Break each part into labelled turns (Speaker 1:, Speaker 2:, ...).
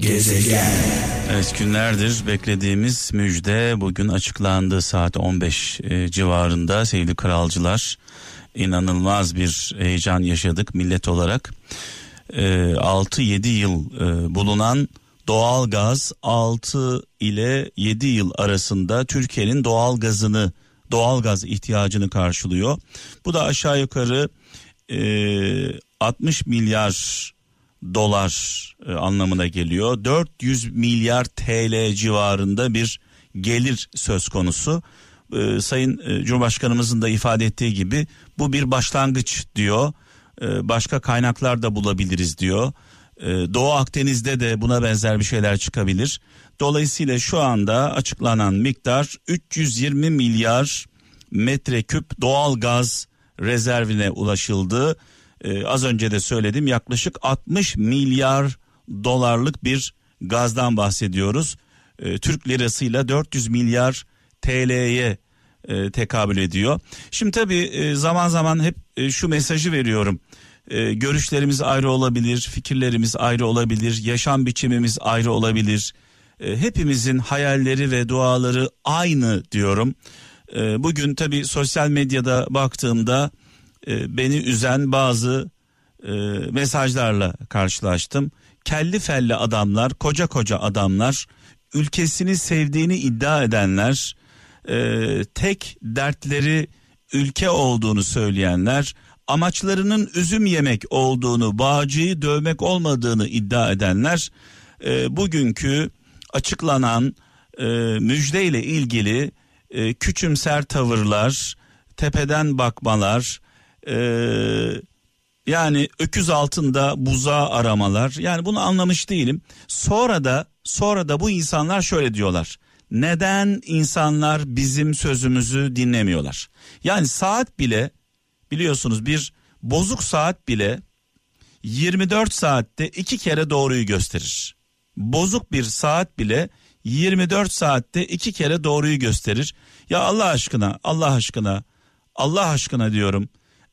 Speaker 1: Gezegen. Evet günlerdir beklediğimiz müjde bugün açıklandı saat 15 e, civarında sevgili kralcılar. inanılmaz bir heyecan yaşadık millet olarak. E, 6-7 yıl e, bulunan doğal gaz 6 ile 7 yıl arasında Türkiye'nin doğal gazını doğal gaz ihtiyacını karşılıyor. Bu da aşağı yukarı e, 60 milyar dolar e, anlamına geliyor. 400 milyar TL civarında bir gelir söz konusu. E, Sayın e, Cumhurbaşkanımızın da ifade ettiği gibi bu bir başlangıç diyor. E, başka kaynaklar da bulabiliriz diyor. E, Doğu Akdeniz'de de buna benzer bir şeyler çıkabilir. Dolayısıyla şu anda açıklanan miktar 320 milyar metreküp doğal gaz rezervine ulaşıldı. Ee, az önce de söyledim yaklaşık 60 milyar dolarlık bir gazdan bahsediyoruz. Ee, Türk lirasıyla 400 milyar TL'ye e, tekabül ediyor. Şimdi tabii e, zaman zaman hep e, şu mesajı veriyorum. E, görüşlerimiz ayrı olabilir, fikirlerimiz ayrı olabilir, yaşam biçimimiz ayrı olabilir. E, hepimizin hayalleri ve duaları aynı diyorum. E, bugün tabii sosyal medyada baktığımda e, beni üzen bazı e, mesajlarla karşılaştım. Kelli felli adamlar, koca koca adamlar, ülkesini sevdiğini iddia edenler, e, tek dertleri ülke olduğunu söyleyenler, amaçlarının üzüm yemek olduğunu, bağcıyı dövmek olmadığını iddia edenler, bugünkü açıklanan müjdeyle ilgili küçümser tavırlar, tepeden bakmalar, ee, yani öküz altında buzağı aramalar. Yani bunu anlamış değilim. Sonra da sonra da bu insanlar şöyle diyorlar. Neden insanlar bizim sözümüzü dinlemiyorlar? Yani saat bile biliyorsunuz bir bozuk saat bile 24 saatte iki kere doğruyu gösterir. Bozuk bir saat bile 24 saatte iki kere doğruyu gösterir. Ya Allah aşkına, Allah aşkına, Allah aşkına diyorum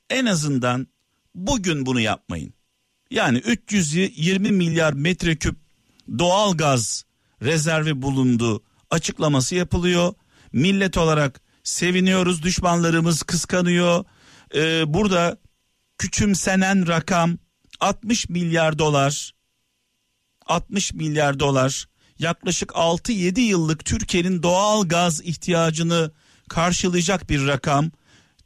Speaker 1: en azından bugün bunu yapmayın. Yani 320 milyar metreküp doğal gaz rezervi bulundu açıklaması yapılıyor. Millet olarak seviniyoruz düşmanlarımız kıskanıyor. Ee, burada küçümsenen rakam 60 milyar dolar 60 milyar dolar yaklaşık 6-7 yıllık Türkiye'nin doğal gaz ihtiyacını karşılayacak bir rakam.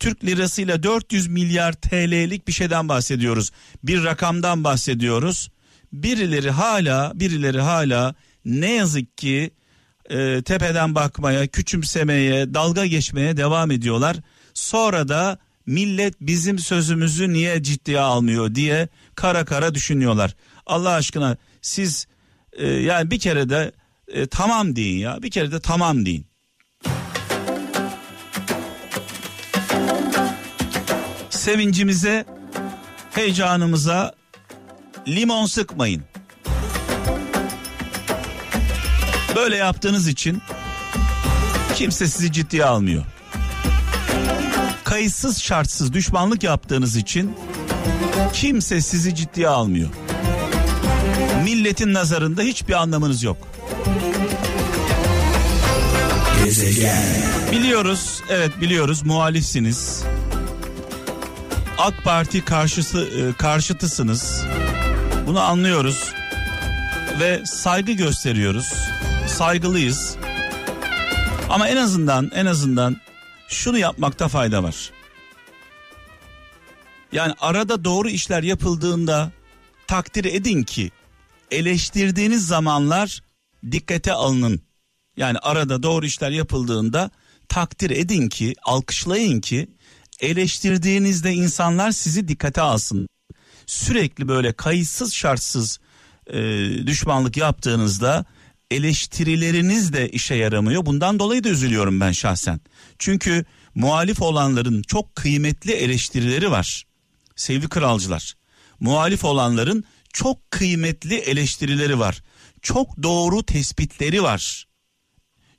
Speaker 1: Türk lirasıyla 400 milyar TL'lik bir şeyden bahsediyoruz. Bir rakamdan bahsediyoruz. Birileri hala birileri hala ne yazık ki e, tepeden bakmaya, küçümsemeye, dalga geçmeye devam ediyorlar. Sonra da millet bizim sözümüzü niye ciddiye almıyor diye kara kara düşünüyorlar. Allah aşkına siz e, yani bir kere de e, tamam deyin ya. Bir kere de tamam deyin. Sevincimize, heyecanımıza limon sıkmayın. Böyle yaptığınız için kimse sizi ciddiye almıyor. Kayıtsız şartsız düşmanlık yaptığınız için kimse sizi ciddiye almıyor. Milletin nazarında hiçbir anlamınız yok. Gezegen. Biliyoruz, evet biliyoruz muhalifsiniz. AK Parti karşısı e, karşıtısınız. Bunu anlıyoruz ve saygı gösteriyoruz. Saygılıyız. Ama en azından en azından şunu yapmakta fayda var. Yani arada doğru işler yapıldığında takdir edin ki eleştirdiğiniz zamanlar dikkate alının. Yani arada doğru işler yapıldığında takdir edin ki, alkışlayın ki eleştirdiğinizde insanlar sizi dikkate alsın. Sürekli böyle kayıtsız şartsız e, düşmanlık yaptığınızda eleştirileriniz de işe yaramıyor. Bundan dolayı da üzülüyorum ben şahsen. Çünkü muhalif olanların çok kıymetli eleştirileri var. Sevgili kralcılar. Muhalif olanların çok kıymetli eleştirileri var. Çok doğru tespitleri var.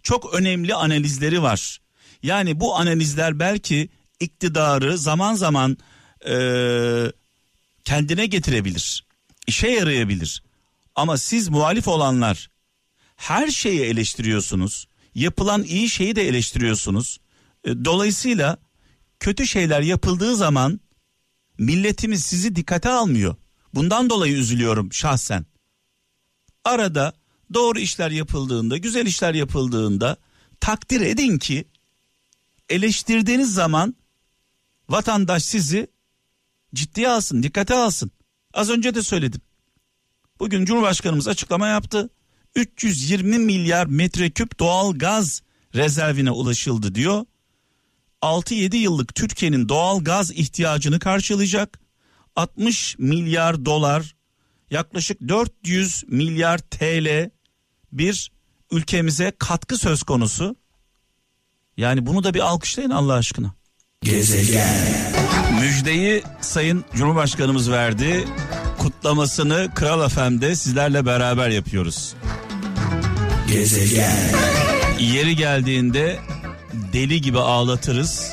Speaker 1: Çok önemli analizleri var. Yani bu analizler belki iktidarı zaman zaman e, kendine getirebilir. işe yarayabilir. Ama siz muhalif olanlar her şeyi eleştiriyorsunuz. Yapılan iyi şeyi de eleştiriyorsunuz. E, dolayısıyla kötü şeyler yapıldığı zaman milletimiz sizi dikkate almıyor. Bundan dolayı üzülüyorum şahsen. Arada doğru işler yapıldığında, güzel işler yapıldığında takdir edin ki eleştirdiğiniz zaman vatandaş sizi ciddiye alsın, dikkate alsın. Az önce de söyledim. Bugün Cumhurbaşkanımız açıklama yaptı. 320 milyar metreküp doğal gaz rezervine ulaşıldı diyor. 6-7 yıllık Türkiye'nin doğal gaz ihtiyacını karşılayacak. 60 milyar dolar yaklaşık 400 milyar TL bir ülkemize katkı söz konusu. Yani bunu da bir alkışlayın Allah aşkına. Gezegen. Müjdeyi Sayın Cumhurbaşkanımız verdi. Kutlamasını Kral FM'de sizlerle beraber yapıyoruz. Gezegen. Yeri geldiğinde deli gibi ağlatırız.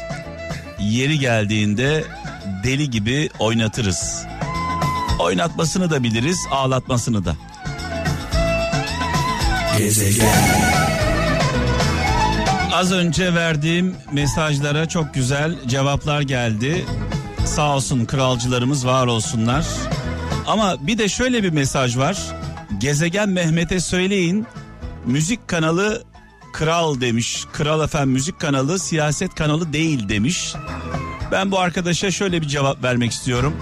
Speaker 1: Yeri geldiğinde deli gibi oynatırız. Oynatmasını da biliriz, ağlatmasını da. Gezegen. Az önce verdiğim mesajlara çok güzel cevaplar geldi. Sağ olsun kralcılarımız var olsunlar. Ama bir de şöyle bir mesaj var. Gezegen Mehmet'e söyleyin. Müzik kanalı kral demiş. Kral efem müzik kanalı siyaset kanalı değil demiş. Ben bu arkadaşa şöyle bir cevap vermek istiyorum.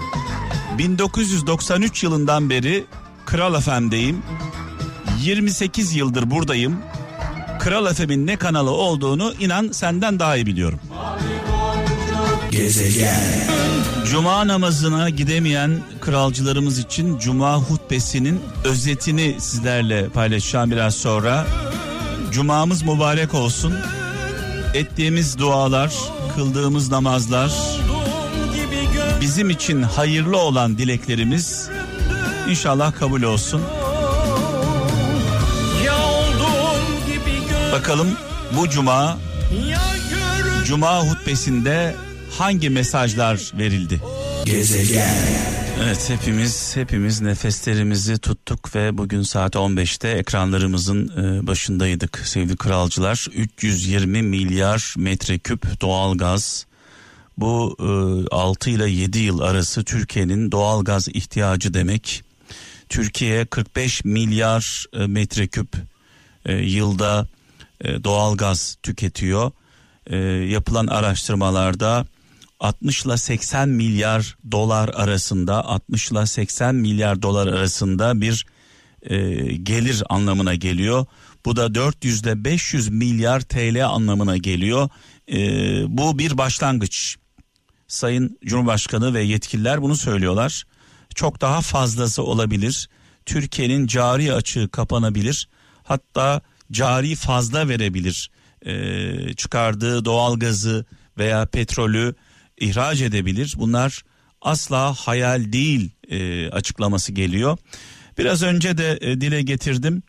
Speaker 1: 1993 yılından beri Kral FM'deyim. 28 yıldır buradayım. Kral FM'in ne kanalı olduğunu inan senden daha iyi biliyorum. Gezegen. Cuma namazına gidemeyen kralcılarımız için Cuma hutbesinin özetini sizlerle paylaşacağım biraz sonra. Cumamız mübarek olsun. Ettiğimiz dualar, kıldığımız namazlar, bizim için hayırlı olan dileklerimiz inşallah kabul olsun. Bakalım bu cuma cuma hutbesinde hangi mesajlar verildi? Gezegen. Evet hepimiz hepimiz nefeslerimizi tuttuk ve bugün saat 15'te ekranlarımızın e, başındaydık sevgili kralcılar. 320 milyar metreküp doğal gaz bu e, 6 ile 7 yıl arası Türkiye'nin doğal gaz ihtiyacı demek. Türkiye 45 milyar e, metreküp e, yılda e, doğal gaz tüketiyor. E, yapılan araştırmalarda 60 ile 80 milyar dolar arasında 60 ile 80 milyar dolar arasında bir e, gelir anlamına geliyor. Bu da 400 ile 500 milyar TL anlamına geliyor. E, bu bir başlangıç. Sayın Cumhurbaşkanı ve yetkililer bunu söylüyorlar. Çok daha fazlası olabilir. Türkiye'nin cari açığı kapanabilir. Hatta cari fazla verebilir. E, çıkardığı doğal gazı veya petrolü ihraç edebilir. Bunlar asla hayal değil e, açıklaması geliyor. Biraz önce de e, dile getirdim.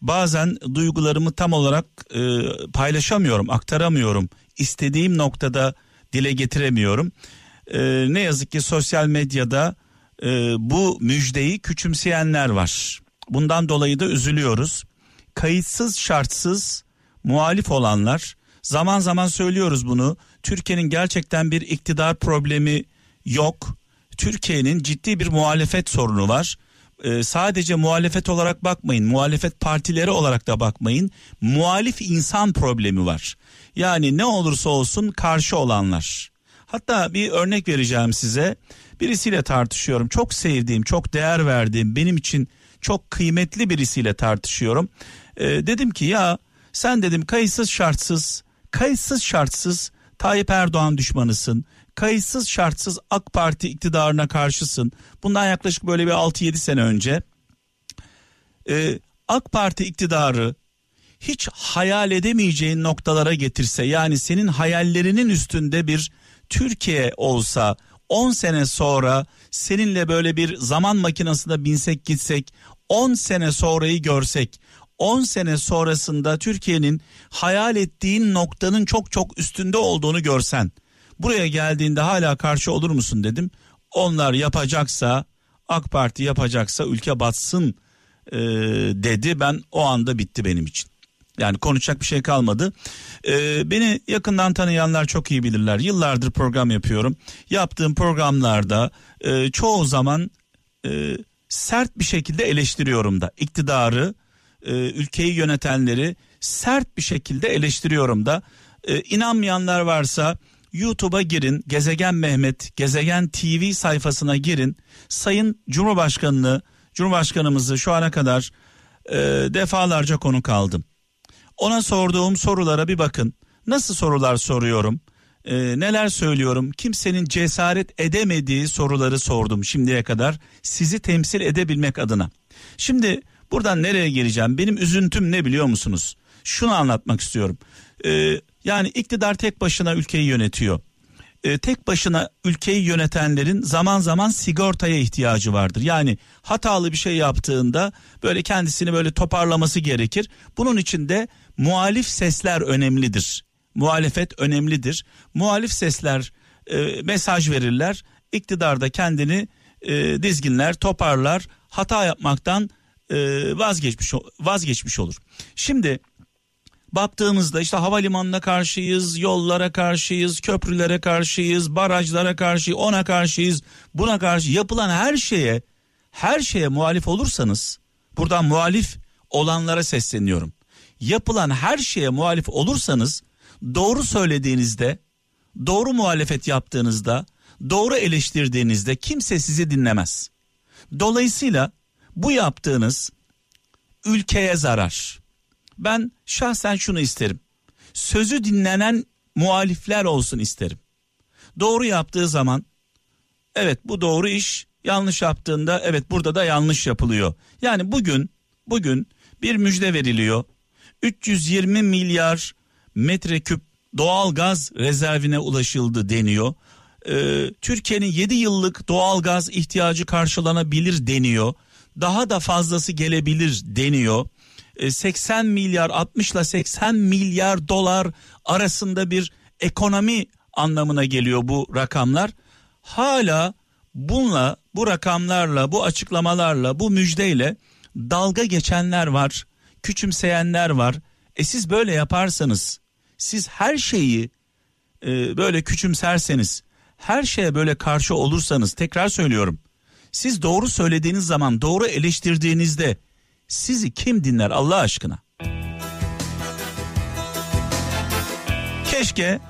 Speaker 1: Bazen duygularımı tam olarak e, paylaşamıyorum, aktaramıyorum. İstediğim noktada dile getiremiyorum. E, ne yazık ki sosyal medyada e, bu müjdeyi küçümseyenler var. Bundan dolayı da üzülüyoruz. Kayıtsız şartsız muhalif olanlar zaman zaman söylüyoruz bunu. Türkiye'nin gerçekten bir iktidar problemi yok. Türkiye'nin ciddi bir muhalefet sorunu var. Ee, sadece muhalefet olarak bakmayın, muhalefet partileri olarak da bakmayın. Muhalif insan problemi var. Yani ne olursa olsun karşı olanlar. Hatta bir örnek vereceğim size. Birisiyle tartışıyorum. Çok sevdiğim, çok değer verdiğim, benim için çok kıymetli birisiyle tartışıyorum. Ee, dedim ki ya sen dedim kayıtsız şartsız, kayıtsız şartsız Tayyip Erdoğan düşmanısın. Kayıtsız şartsız AK Parti iktidarına karşısın. Bundan yaklaşık böyle bir 6-7 sene önce e, AK Parti iktidarı hiç hayal edemeyeceğin noktalara getirse yani senin hayallerinin üstünde bir Türkiye olsa 10 sene sonra seninle böyle bir zaman makinesine binsek gitsek 10 sene sonrayı görsek 10 sene sonrasında Türkiye'nin hayal ettiğin noktanın çok çok üstünde olduğunu görsen buraya geldiğinde hala karşı olur musun dedim. Onlar yapacaksa AK Parti yapacaksa ülke batsın e, dedi. Ben o anda bitti benim için. Yani konuşacak bir şey kalmadı. Ee, beni yakından tanıyanlar çok iyi bilirler. Yıllardır program yapıyorum. Yaptığım programlarda e, çoğu zaman e, sert bir şekilde eleştiriyorum da. iktidarı, e, ülkeyi yönetenleri sert bir şekilde eleştiriyorum da. E, inanmayanlar varsa YouTube'a girin. Gezegen Mehmet, Gezegen TV sayfasına girin. Sayın Cumhurbaşkanını, Cumhurbaşkanımızı şu ana kadar e, defalarca konu kaldım. Ona sorduğum sorulara bir bakın. Nasıl sorular soruyorum? Ee, neler söylüyorum? Kimsenin cesaret edemediği soruları sordum şimdiye kadar sizi temsil edebilmek adına. Şimdi buradan nereye geleceğim? Benim üzüntüm ne biliyor musunuz? Şunu anlatmak istiyorum. Ee, yani iktidar tek başına ülkeyi yönetiyor. Ee, tek başına ülkeyi yönetenlerin zaman zaman sigortaya ihtiyacı vardır. Yani hatalı bir şey yaptığında böyle kendisini böyle toparlaması gerekir. Bunun için de muhalif sesler önemlidir. Muhalefet önemlidir. Muhalif sesler e, mesaj verirler. İktidarda kendini e, dizginler, toparlar, hata yapmaktan vazgeçmiş vazgeçmiş olur. Şimdi baktığımızda işte havalimanına karşıyız, yollara karşıyız, köprülere karşıyız, barajlara karşı, ona karşıyız, buna karşı yapılan her şeye her şeye muhalif olursanız buradan muhalif olanlara sesleniyorum yapılan her şeye muhalif olursanız doğru söylediğinizde, doğru muhalefet yaptığınızda, doğru eleştirdiğinizde kimse sizi dinlemez. Dolayısıyla bu yaptığınız ülkeye zarar. Ben şahsen şunu isterim. Sözü dinlenen muhalifler olsun isterim. Doğru yaptığı zaman evet bu doğru iş, yanlış yaptığında evet burada da yanlış yapılıyor. Yani bugün bugün bir müjde veriliyor. 320 milyar metreküp doğal gaz rezervine ulaşıldı deniyor. Ee, Türkiye'nin 7 yıllık doğal gaz ihtiyacı karşılanabilir deniyor. Daha da fazlası gelebilir deniyor. Ee, 80 milyar 60 ile 80 milyar dolar arasında bir ekonomi anlamına geliyor bu rakamlar. Hala bununla bu rakamlarla bu açıklamalarla bu müjdeyle dalga geçenler var küçümseyenler var. E siz böyle yaparsanız, siz her şeyi e, böyle küçümserseniz, her şeye böyle karşı olursanız tekrar söylüyorum. Siz doğru söylediğiniz zaman, doğru eleştirdiğinizde sizi kim dinler Allah aşkına? Keşke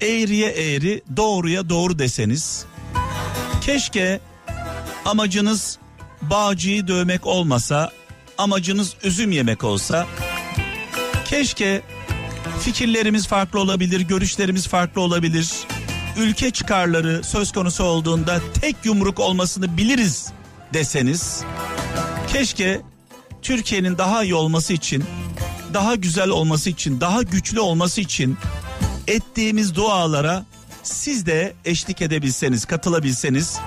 Speaker 1: eğriye eğri, doğruya doğru deseniz. Keşke amacınız bağcıyı dövmek olmasa amacınız üzüm yemek olsa keşke fikirlerimiz farklı olabilir, görüşlerimiz farklı olabilir. Ülke çıkarları söz konusu olduğunda tek yumruk olmasını biliriz deseniz. Keşke Türkiye'nin daha iyi olması için, daha güzel olması için, daha güçlü olması için ettiğimiz dualara siz de eşlik edebilseniz, katılabilseniz.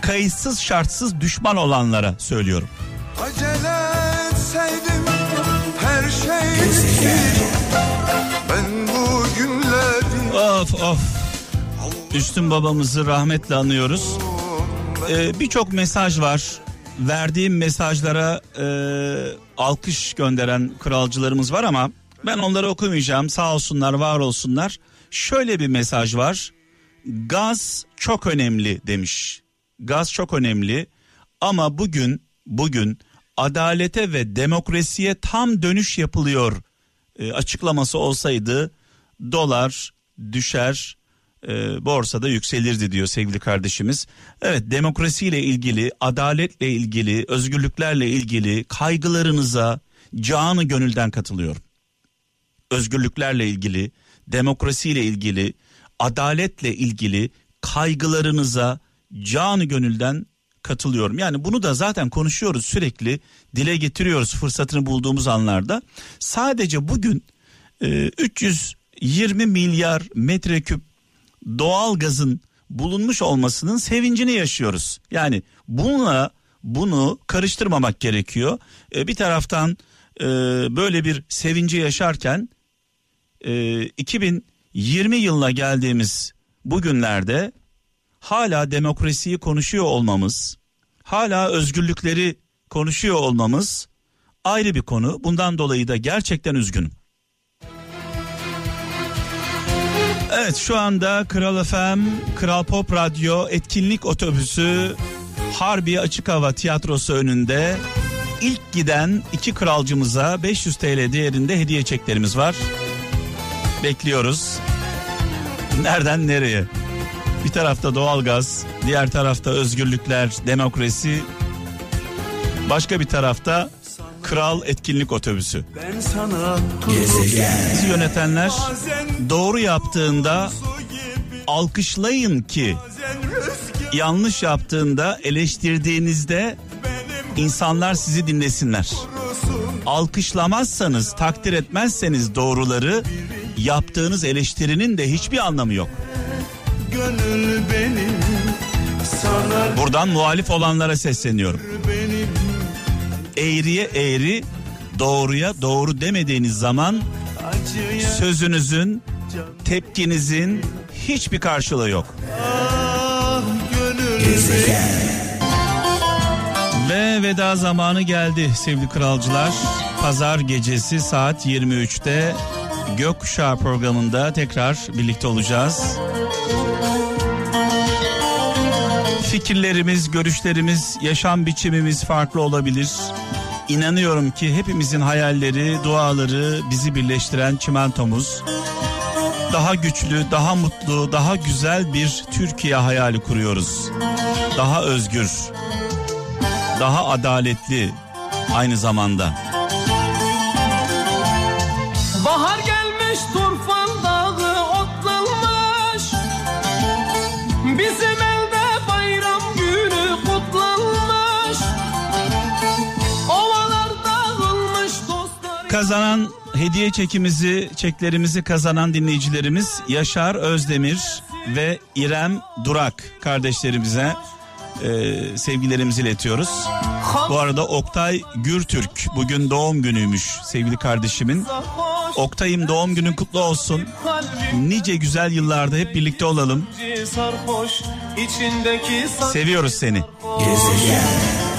Speaker 1: Kayıtsız şartsız düşman olanlara söylüyorum. Acele etseydim her şey Of of Üstün babamızı rahmetle anıyoruz. Ee, Birçok mesaj var. Verdiğim mesajlara e, alkış gönderen kralcılarımız var ama ben onları okumayacağım. Sağ olsunlar, var olsunlar. Şöyle bir mesaj var. Gaz çok önemli demiş. Gaz çok önemli ama bugün bugün adalete ve demokrasiye tam dönüş yapılıyor e, açıklaması olsaydı dolar düşer e, borsada yükselirdi diyor sevgili kardeşimiz. Evet demokrasiyle ilgili, adaletle ilgili, özgürlüklerle ilgili kaygılarınıza canı gönülden katılıyorum. Özgürlüklerle ilgili, demokrasiyle ilgili, adaletle ilgili kaygılarınıza canı gönülden katılıyorum. Yani bunu da zaten konuşuyoruz sürekli dile getiriyoruz fırsatını bulduğumuz anlarda. Sadece bugün e, 320 milyar metreküp doğal gazın bulunmuş olmasının sevincini yaşıyoruz. Yani bununla bunu karıştırmamak gerekiyor. E, bir taraftan e, böyle bir sevinci yaşarken e, 2020 yılına geldiğimiz bugünlerde hala demokrasiyi konuşuyor olmamız, hala özgürlükleri konuşuyor olmamız ayrı bir konu. Bundan dolayı da gerçekten üzgünüm. Evet şu anda Kral FM, Kral Pop Radyo etkinlik otobüsü Harbi Açık Hava Tiyatrosu önünde ilk giden iki kralcımıza 500 TL değerinde hediye çeklerimiz var. Bekliyoruz. Nereden nereye? Bir tarafta doğalgaz, diğer tarafta özgürlükler, demokrasi. Başka bir tarafta Kral Etkinlik Otobüsü. Ben sana Bizi yönetenler doğru yaptığında alkışlayın ki yanlış yaptığında eleştirdiğinizde insanlar sizi dinlesinler. Alkışlamazsanız, takdir etmezseniz doğruları yaptığınız eleştirinin de hiçbir anlamı yok. Buradan muhalif olanlara sesleniyorum. Eğriye eğri, doğruya doğru demediğiniz zaman sözünüzün, tepkinizin hiçbir karşılığı yok. Ve veda zamanı geldi sevgili kralcılar. Pazar gecesi saat 23'te Gökkuşağı programında tekrar birlikte olacağız. Fikirlerimiz, görüşlerimiz, yaşam biçimimiz farklı olabilir. İnanıyorum ki hepimizin hayalleri, duaları bizi birleştiren çimentomuz daha güçlü, daha mutlu, daha güzel bir Türkiye hayali kuruyoruz. Daha özgür, daha adaletli aynı zamanda. Bahar gelmiş turfan Kazanan hediye çekimizi, çeklerimizi kazanan dinleyicilerimiz Yaşar Özdemir ve İrem Durak kardeşlerimize e, sevgilerimizi iletiyoruz. Bu arada Oktay Gürtürk bugün doğum günüymüş sevgili kardeşimin. Oktay'ım doğum günün kutlu olsun. Nice güzel yıllarda hep birlikte olalım. Seviyoruz seni. Gezegen.